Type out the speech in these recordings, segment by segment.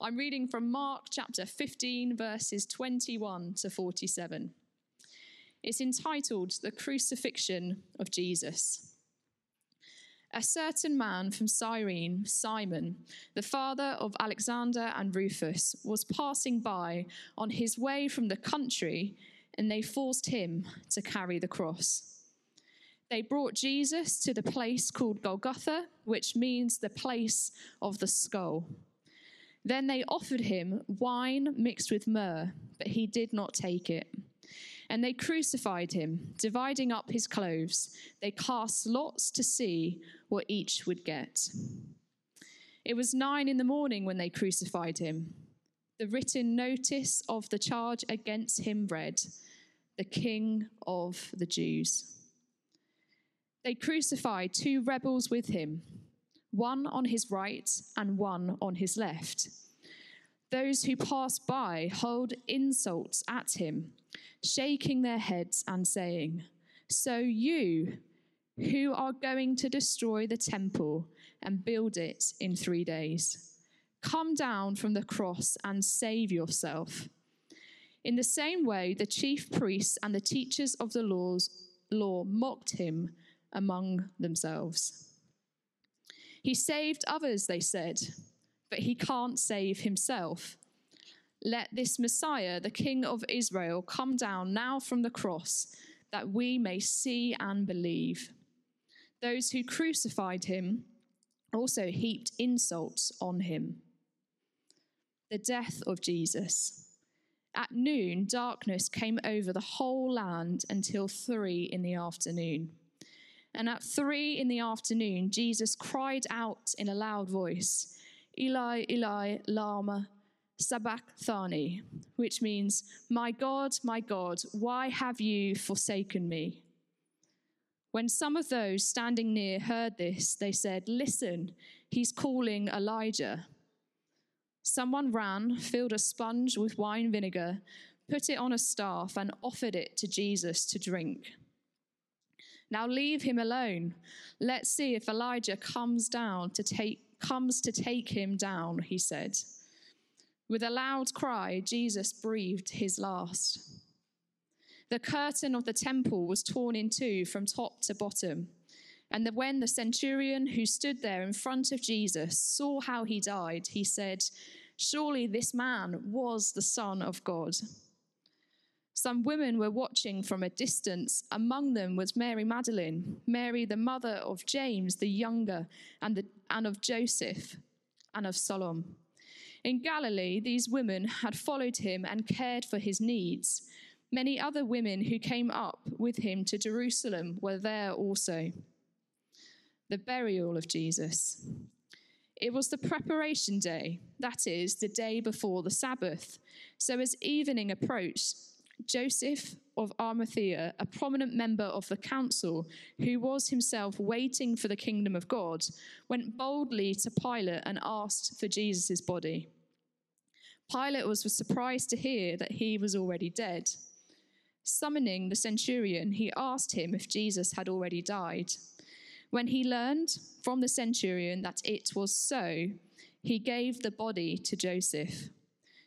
I'm reading from Mark chapter 15, verses 21 to 47. It's entitled The Crucifixion of Jesus. A certain man from Cyrene, Simon, the father of Alexander and Rufus, was passing by on his way from the country, and they forced him to carry the cross. They brought Jesus to the place called Golgotha, which means the place of the skull. Then they offered him wine mixed with myrrh, but he did not take it. And they crucified him, dividing up his clothes. They cast lots to see what each would get. It was nine in the morning when they crucified him. The written notice of the charge against him read, The King of the Jews. They crucified two rebels with him one on his right and one on his left. Those who pass by hurled insults at him, shaking their heads and saying, So you, who are going to destroy the temple and build it in three days, come down from the cross and save yourself. In the same way, the chief priests and the teachers of the laws, law mocked him among themselves. He saved others, they said, but he can't save himself. Let this Messiah, the King of Israel, come down now from the cross, that we may see and believe. Those who crucified him also heaped insults on him. The death of Jesus. At noon, darkness came over the whole land until three in the afternoon. And at three in the afternoon, Jesus cried out in a loud voice, Eli, Eli, Lama Sabachthani, which means, My God, my God, why have you forsaken me? When some of those standing near heard this, they said, Listen, he's calling Elijah. Someone ran, filled a sponge with wine vinegar, put it on a staff, and offered it to Jesus to drink. Now leave him alone. Let's see if Elijah comes down to take comes to take him down, he said. With a loud cry, Jesus breathed his last. The curtain of the temple was torn in two from top to bottom. And the, when the centurion who stood there in front of Jesus saw how he died, he said, Surely this man was the Son of God. Some women were watching from a distance. Among them was Mary Magdalene, Mary, the mother of James the younger, and, the, and of Joseph, and of Salome. In Galilee, these women had followed him and cared for his needs. Many other women who came up with him to Jerusalem were there also. The burial of Jesus. It was the preparation day, that is, the day before the Sabbath. So as evening approached, Joseph of Arimathea, a prominent member of the council, who was himself waiting for the kingdom of God, went boldly to Pilate and asked for Jesus' body. Pilate was surprised to hear that he was already dead. Summoning the centurion, he asked him if Jesus had already died. When he learned from the centurion that it was so, he gave the body to Joseph.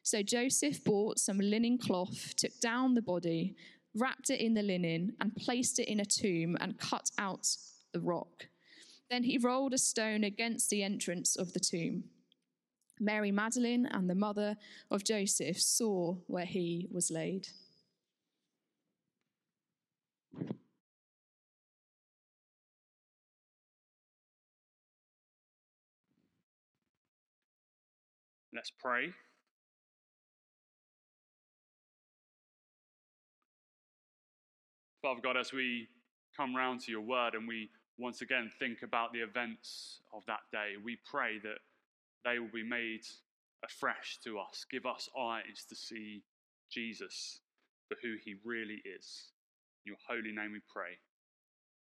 So Joseph bought some linen cloth, took down the body, wrapped it in the linen, and placed it in a tomb and cut out the rock. Then he rolled a stone against the entrance of the tomb. Mary Magdalene and the mother of Joseph saw where he was laid. Let's pray. Father God, as we come round to your word and we once again think about the events of that day, we pray that they will be made afresh to us. Give us eyes to see Jesus for who he really is. In your holy name we pray.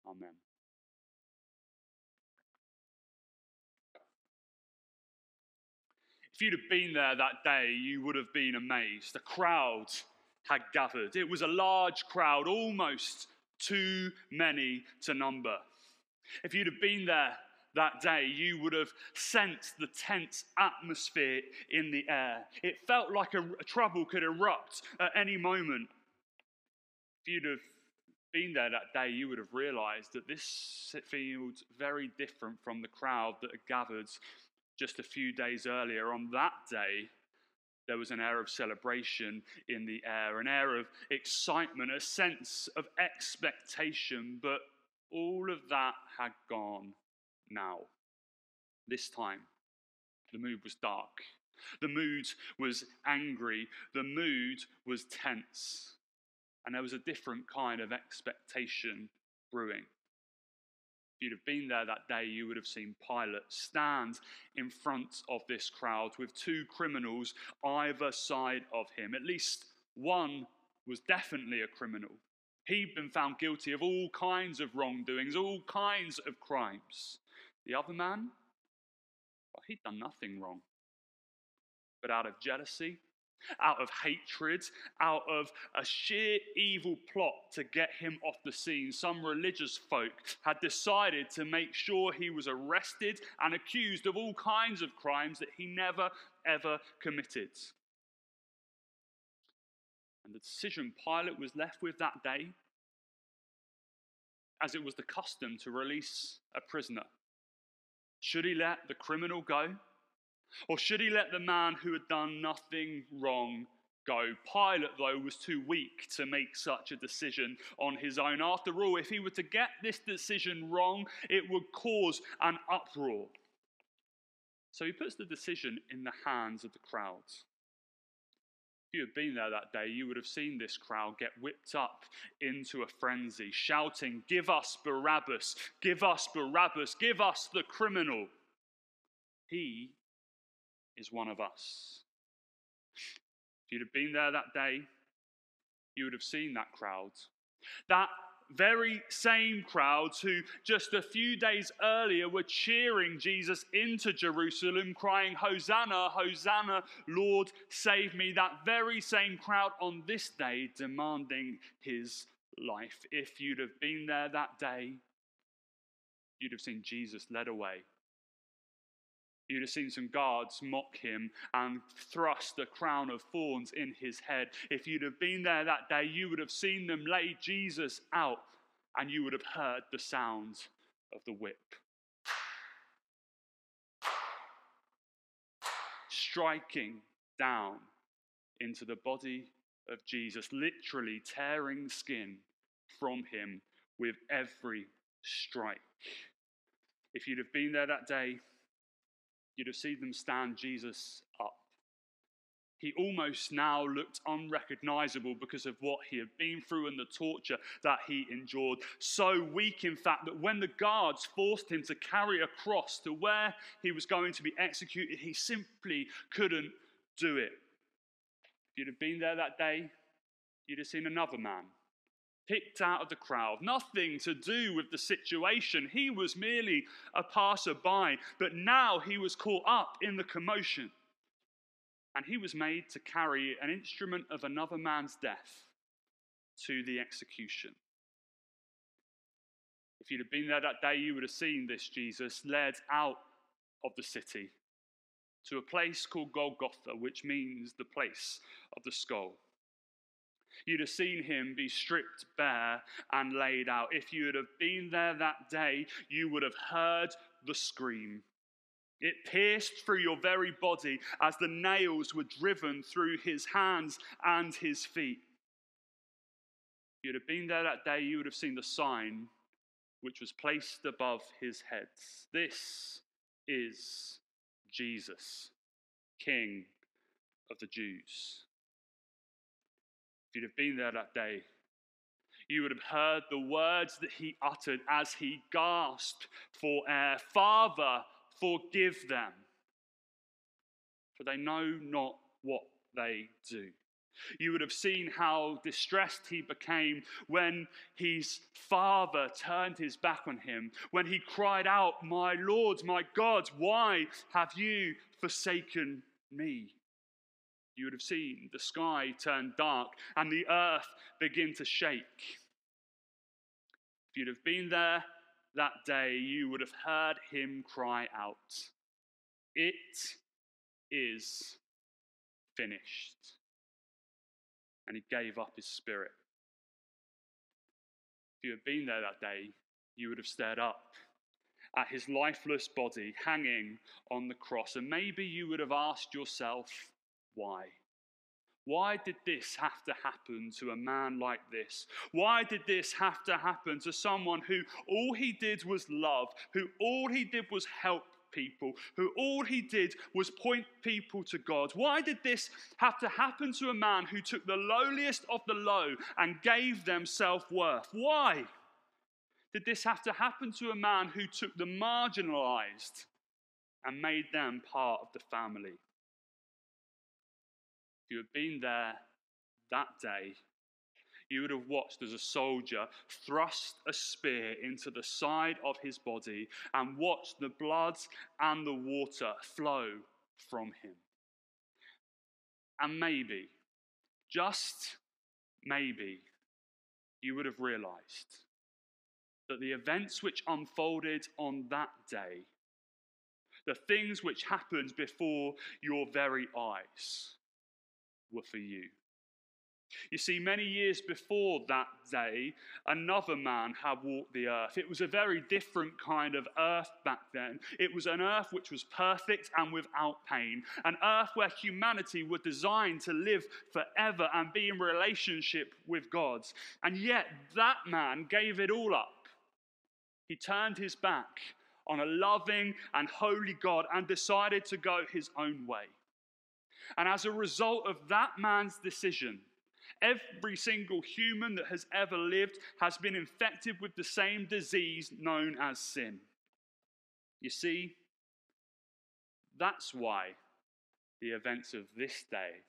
Amen. If you'd have been there that day, you would have been amazed. The crowd had gathered. It was a large crowd, almost too many to number. If you'd have been there that day, you would have sensed the tense atmosphere in the air. It felt like a, a trouble could erupt at any moment. If you'd have been there that day, you would have realized that this feels very different from the crowd that had gathered just a few days earlier. On that day, there was an air of celebration in the air, an air of excitement, a sense of expectation, but all of that had gone now. This time, the mood was dark. The mood was angry. The mood was tense. And there was a different kind of expectation brewing. If you'd have been there that day, you would have seen Pilate stand in front of this crowd with two criminals either side of him. At least one was definitely a criminal. He'd been found guilty of all kinds of wrongdoings, all kinds of crimes. The other man, well, he'd done nothing wrong. But out of jealousy, out of hatred, out of a sheer evil plot to get him off the scene, some religious folk had decided to make sure he was arrested and accused of all kinds of crimes that he never, ever committed. And the decision Pilate was left with that day, as it was the custom to release a prisoner, should he let the criminal go? Or should he let the man who had done nothing wrong go? Pilate, though, was too weak to make such a decision on his own. After all, if he were to get this decision wrong, it would cause an uproar. So he puts the decision in the hands of the crowds. If you had been there that day, you would have seen this crowd get whipped up into a frenzy, shouting, Give us Barabbas! Give us Barabbas! Give us the criminal! He is one of us. If you'd have been there that day, you would have seen that crowd. That very same crowds who just a few days earlier were cheering Jesus into Jerusalem, crying, Hosanna, Hosanna, Lord, save me. That very same crowd on this day demanding his life. If you'd have been there that day, you'd have seen Jesus led away You'd have seen some guards mock him and thrust a crown of thorns in his head. If you'd have been there that day, you would have seen them lay Jesus out and you would have heard the sound of the whip. Striking down into the body of Jesus, literally tearing skin from him with every strike. If you'd have been there that day, you'd have seen them stand Jesus up. He almost now looked unrecognizable because of what he had been through and the torture that he endured. So weak, in fact, that when the guards forced him to carry a cross to where he was going to be executed, he simply couldn't do it. If you'd have been there that day, you'd have seen another man picked out of the crowd, nothing to do with the situation. He was merely a passerby, but now he was caught up in the commotion. And he was made to carry an instrument of another man's death to the execution. If you'd have been there that day, you would have seen this Jesus led out of the city to a place called Golgotha, which means the place of the skull. You'd have seen him be stripped bare and laid out. If you would have been there that day, you would have heard the scream. It pierced through your very body as the nails were driven through his hands and his feet. If you'd have been there that day, you would have seen the sign which was placed above his head. This is Jesus, King of the Jews you'd have been there that day, you would have heard the words that he uttered as he gasped for air Father, forgive them, for they know not what they do. You would have seen how distressed he became when his father turned his back on him, when he cried out, My Lord, my God, why have you forsaken me? You would have seen the sky turn dark and the earth begin to shake. If you'd have been there that day, you would have heard him cry out, It is finished. And he gave up his spirit. If you had been there that day, you would have stared up at his lifeless body hanging on the cross. And maybe you would have asked yourself, why? Why did this have to happen to a man like this? Why did this have to happen to someone who all he did was love, who all he did was help people, who all he did was point people to God? Why did this have to happen to a man who took the lowliest of the low and gave them self worth? Why did this have to happen to a man who took the marginalized and made them part of the family? You had been there that day, you would have watched as a soldier thrust a spear into the side of his body and watched the blood and the water flow from him. And maybe, just maybe, you would have realized that the events which unfolded on that day, the things which happened before your very eyes, were for you. You see, many years before that day, another man had walked the earth. It was a very different kind of earth back then. It was an earth which was perfect and without pain, an earth where humanity were designed to live forever and be in relationship with God. And yet, that man gave it all up. He turned his back on a loving and holy God and decided to go his own way. And as a result of that man's decision, every single human that has ever lived has been infected with the same disease known as sin. You see, that's why the events of this day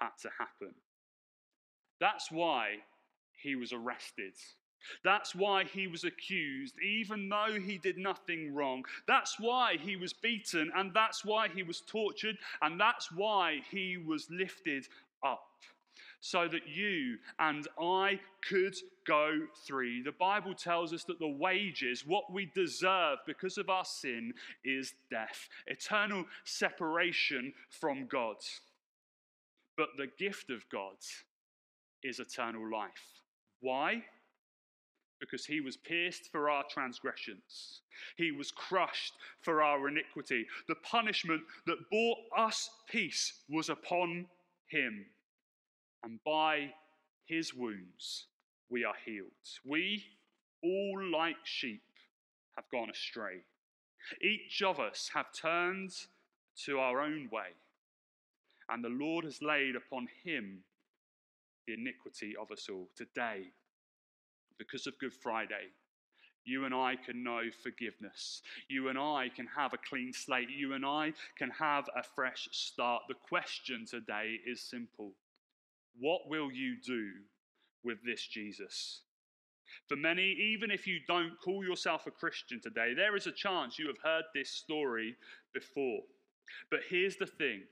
had to happen. That's why he was arrested. That's why he was accused, even though he did nothing wrong. That's why he was beaten, and that's why he was tortured, and that's why he was lifted up. So that you and I could go free. The Bible tells us that the wages, what we deserve because of our sin, is death, eternal separation from God. But the gift of God is eternal life. Why? Because he was pierced for our transgressions. He was crushed for our iniquity. The punishment that brought us peace was upon him. And by his wounds we are healed. We, all like sheep, have gone astray. Each of us have turned to our own way. And the Lord has laid upon him the iniquity of us all. Today, because of Good Friday, you and I can know forgiveness. You and I can have a clean slate. You and I can have a fresh start. The question today is simple What will you do with this Jesus? For many, even if you don't call yourself a Christian today, there is a chance you have heard this story before. But here's the thing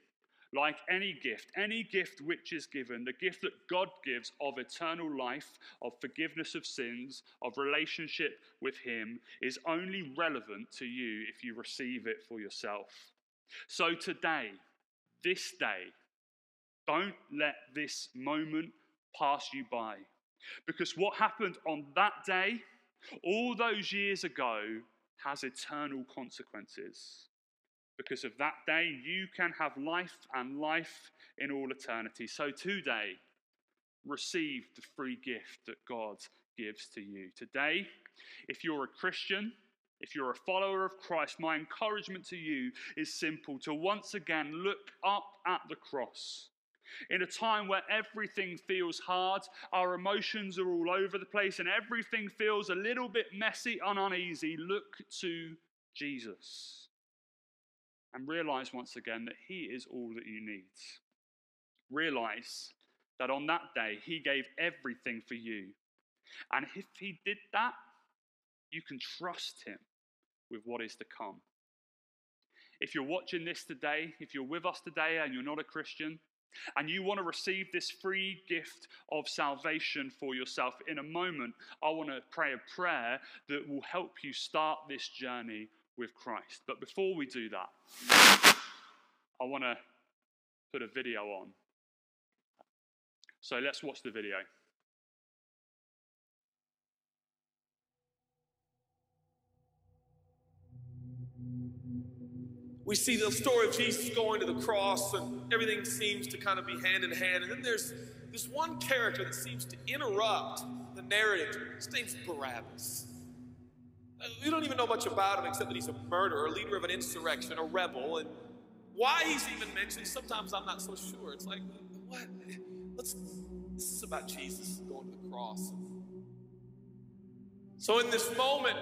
like any gift, any gift which is given, the gift that God gives of eternal life, of forgiveness of sins, of relationship with Him, is only relevant to you if you receive it for yourself. So today, this day, don't let this moment pass you by. Because what happened on that day, all those years ago, has eternal consequences. Because of that day, you can have life and life in all eternity. So today, receive the free gift that God gives to you. Today, if you're a Christian, if you're a follower of Christ, my encouragement to you is simple to once again look up at the cross. In a time where everything feels hard, our emotions are all over the place, and everything feels a little bit messy and uneasy, look to Jesus and realize once again that He is all that you need. Realize that on that day, He gave everything for you. And if He did that, you can trust Him with what is to come. If you're watching this today, if you're with us today and you're not a Christian, and you want to receive this free gift of salvation for yourself, in a moment, I want to pray a prayer that will help you start this journey with Christ. But before we do that, I want to put a video on. So let's watch the video. we see the story of Jesus going to the cross, and everything seems to kind of be hand in hand. And then there's this one character that seems to interrupt the narrative. His name's Barabbas. We don't even know much about him except that he's a murderer, a leader of an insurrection, a rebel. And why he's even mentioned, sometimes I'm not so sure. It's like, what? Let's, this is about Jesus going to the cross. So in this moment,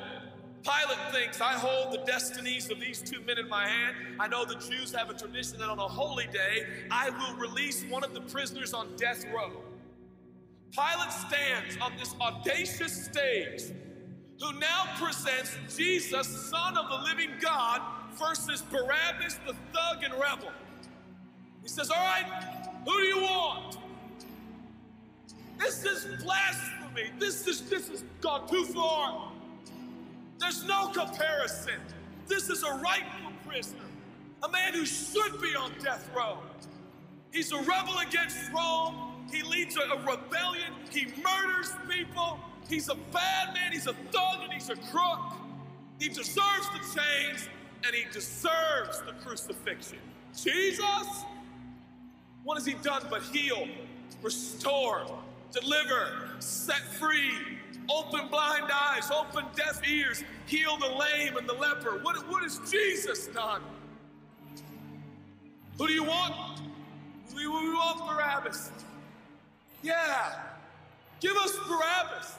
Pilate thinks, I hold the destinies of these two men in my hand. I know the Jews have a tradition that on a holy day, I will release one of the prisoners on death row. Pilate stands on this audacious stage, who now presents Jesus, Son of the living God, versus Barabbas, the thug and rebel. He says, All right, who do you want? This is blasphemy. This is this has gone too far. There's no comparison. This is a rightful prisoner, a man who should be on death row. He's a rebel against Rome. He leads a, a rebellion. He murders people. He's a bad man. He's a thug and he's a crook. He deserves the chains and he deserves the crucifixion. Jesus, what has he done but heal, restore, deliver, set free, open blind eyes, open deaf ears, heal the lame and the leper. What, what has Jesus done? Who do you want? We, we want Barabbas. Yeah, give us Barabbas.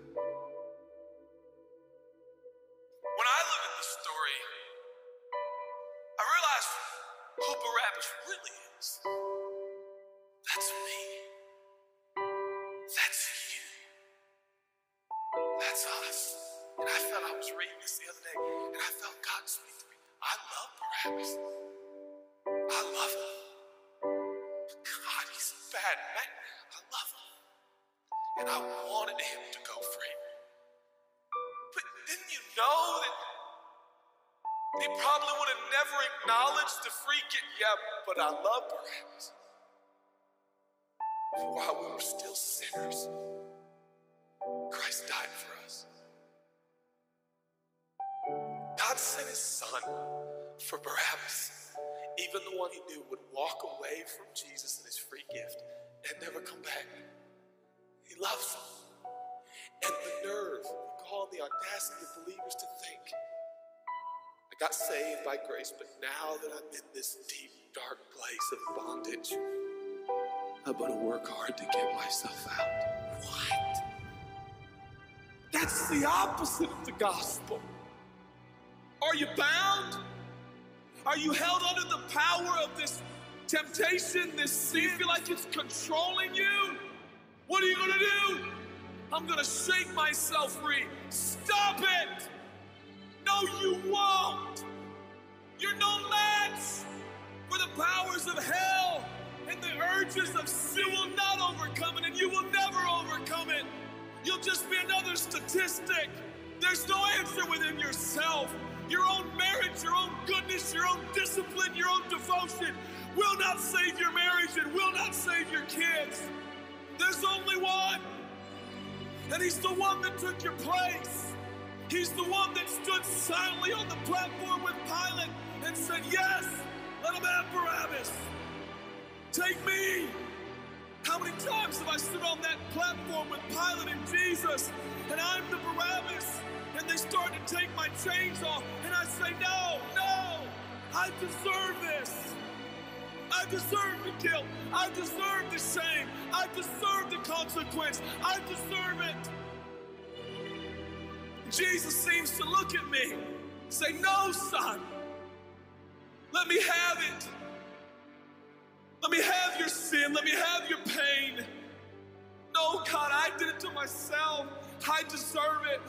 Barabbas really is. That's me. That's you. That's us. And I felt I was reading this the other day, and I felt God speak to me. I love Barabbas. I love him. God, he's a bad man. I love him. And I wanted him to go free. He probably would have never acknowledged the free gift? Yeah, but I love Barabbas. While we were still sinners, Christ died for us. God sent his son for Barabbas, even the one he knew would walk away from Jesus and his free gift and never come back. He loves him. And the nerve, the gall, the audacity of believers to think, got saved by grace, but now that I'm in this deep, dark place of bondage, I'm going to work hard to get myself out. What? That's the opposite of the gospel. Are you bound? Are you held under the power of this temptation, this sin? Feel like it's controlling you? What are you going to do? I'm going to shake myself free. Stop it! No, you won't. You're no match for the powers of hell and the urges of sin will not overcome it, and you will never overcome it. You'll just be another statistic. There's no answer within yourself. Your own marriage, your own goodness, your own discipline, your own devotion will not save your marriage and will not save your kids. There's only one. And he's the one that took your place. He's the one that stood silently on the platform with Pilate and said, Yes, let him have Barabbas. Take me. How many times have I stood on that platform with Pilate and Jesus, and I'm the Barabbas, and they start to take my chains off, and I say, No, no, I deserve this. I deserve the guilt. I deserve the shame. I deserve the consequence. I deserve it. Jesus seems to look at me, say, No, son, let me have it. Let me have your sin. Let me have your pain. No, God, I did it to myself. I deserve it.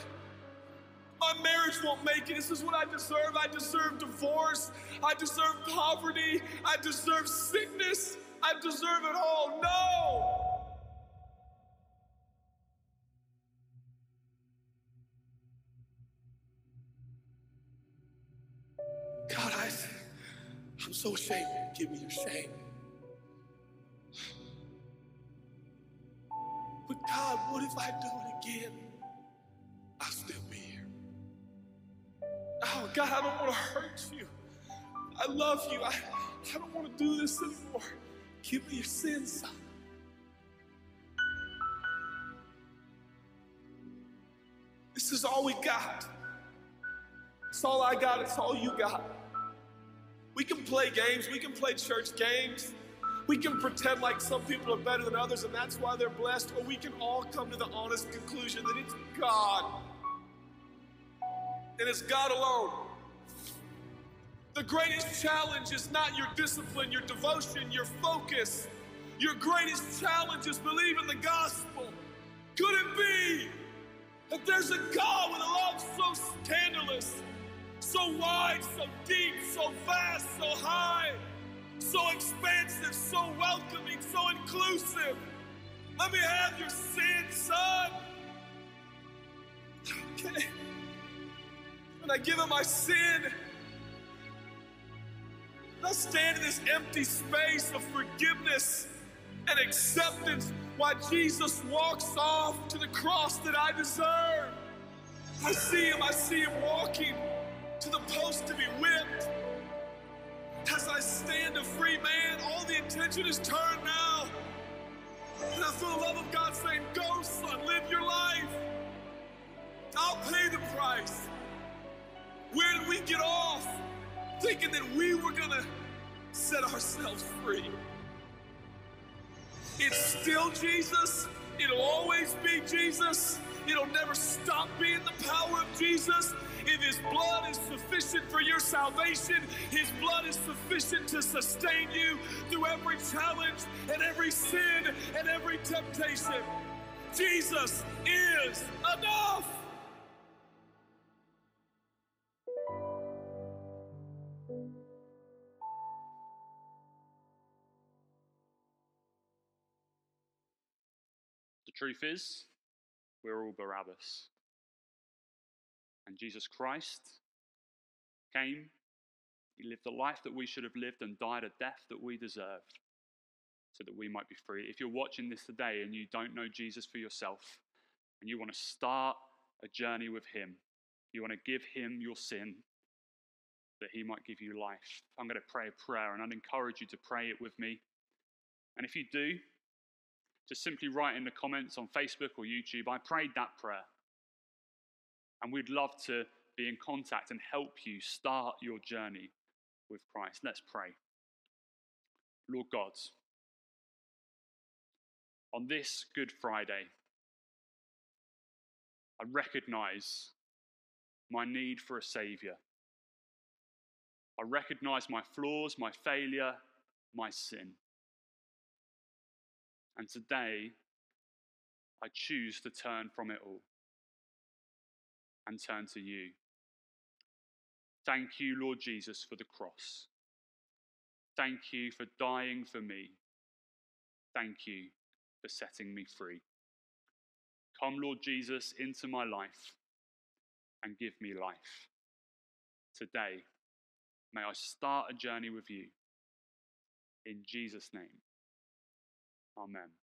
My marriage won't make it. This is what I deserve. I deserve divorce. I deserve poverty. I deserve sickness. I deserve it all. No. I'm so ashamed. Give me your shame. But God, what if I do it again? I'll still be here. Oh, God, I don't want to hurt you. I love you. I, I don't want to do this anymore. Give me your sins, son. This is all we got. It's all I got. It's all you got. We can play games. We can play church games. We can pretend like some people are better than others and that's why they're blessed, or we can all come to the honest conclusion that it's God. And it's God alone. The greatest challenge is not your discipline, your devotion, your focus. Your greatest challenge is believing the gospel. Could it be that there's a God with a love so scandalous, so wide, so deep, so vast, so high? so expansive, so welcoming, so inclusive. Let me have your sin, son. Okay. When I give him my sin, I stand in this empty space of forgiveness and acceptance while Jesus walks off to the cross that I deserve. I see him, I see him walking to the post to be whipped. As I stand a free man, all the attention is turned now. And I feel the love of God saying, Go, son, live your life. I'll pay the price. Where did we get off thinking that we were going to set ourselves free? It's still Jesus. It'll always be Jesus. It'll never stop being the power of Jesus. If His blood is sufficient for your salvation, His blood is sufficient to sustain you through every challenge and every sin and every temptation. Jesus is enough. The truth is, we're all Barabbas. And Jesus Christ came, He lived the life that we should have lived and died a death that we deserved so that we might be free. If you're watching this today and you don't know Jesus for yourself and you want to start a journey with Him, you want to give Him your sin that He might give you life, I'm going to pray a prayer and I'd encourage you to pray it with me. And if you do, just simply write in the comments on Facebook or YouTube, I prayed that prayer. And we'd love to be in contact and help you start your journey with Christ. Let's pray. Lord God, on this Good Friday, I recognize my need for a Savior. I recognize my flaws, my failure, my sin. And today, I choose to turn from it all and turn to you. Thank you, Lord Jesus, for the cross. Thank you for dying for me. Thank you for setting me free. Come, Lord Jesus, into my life and give me life. Today, may I start a journey with you. In Jesus' name, amen.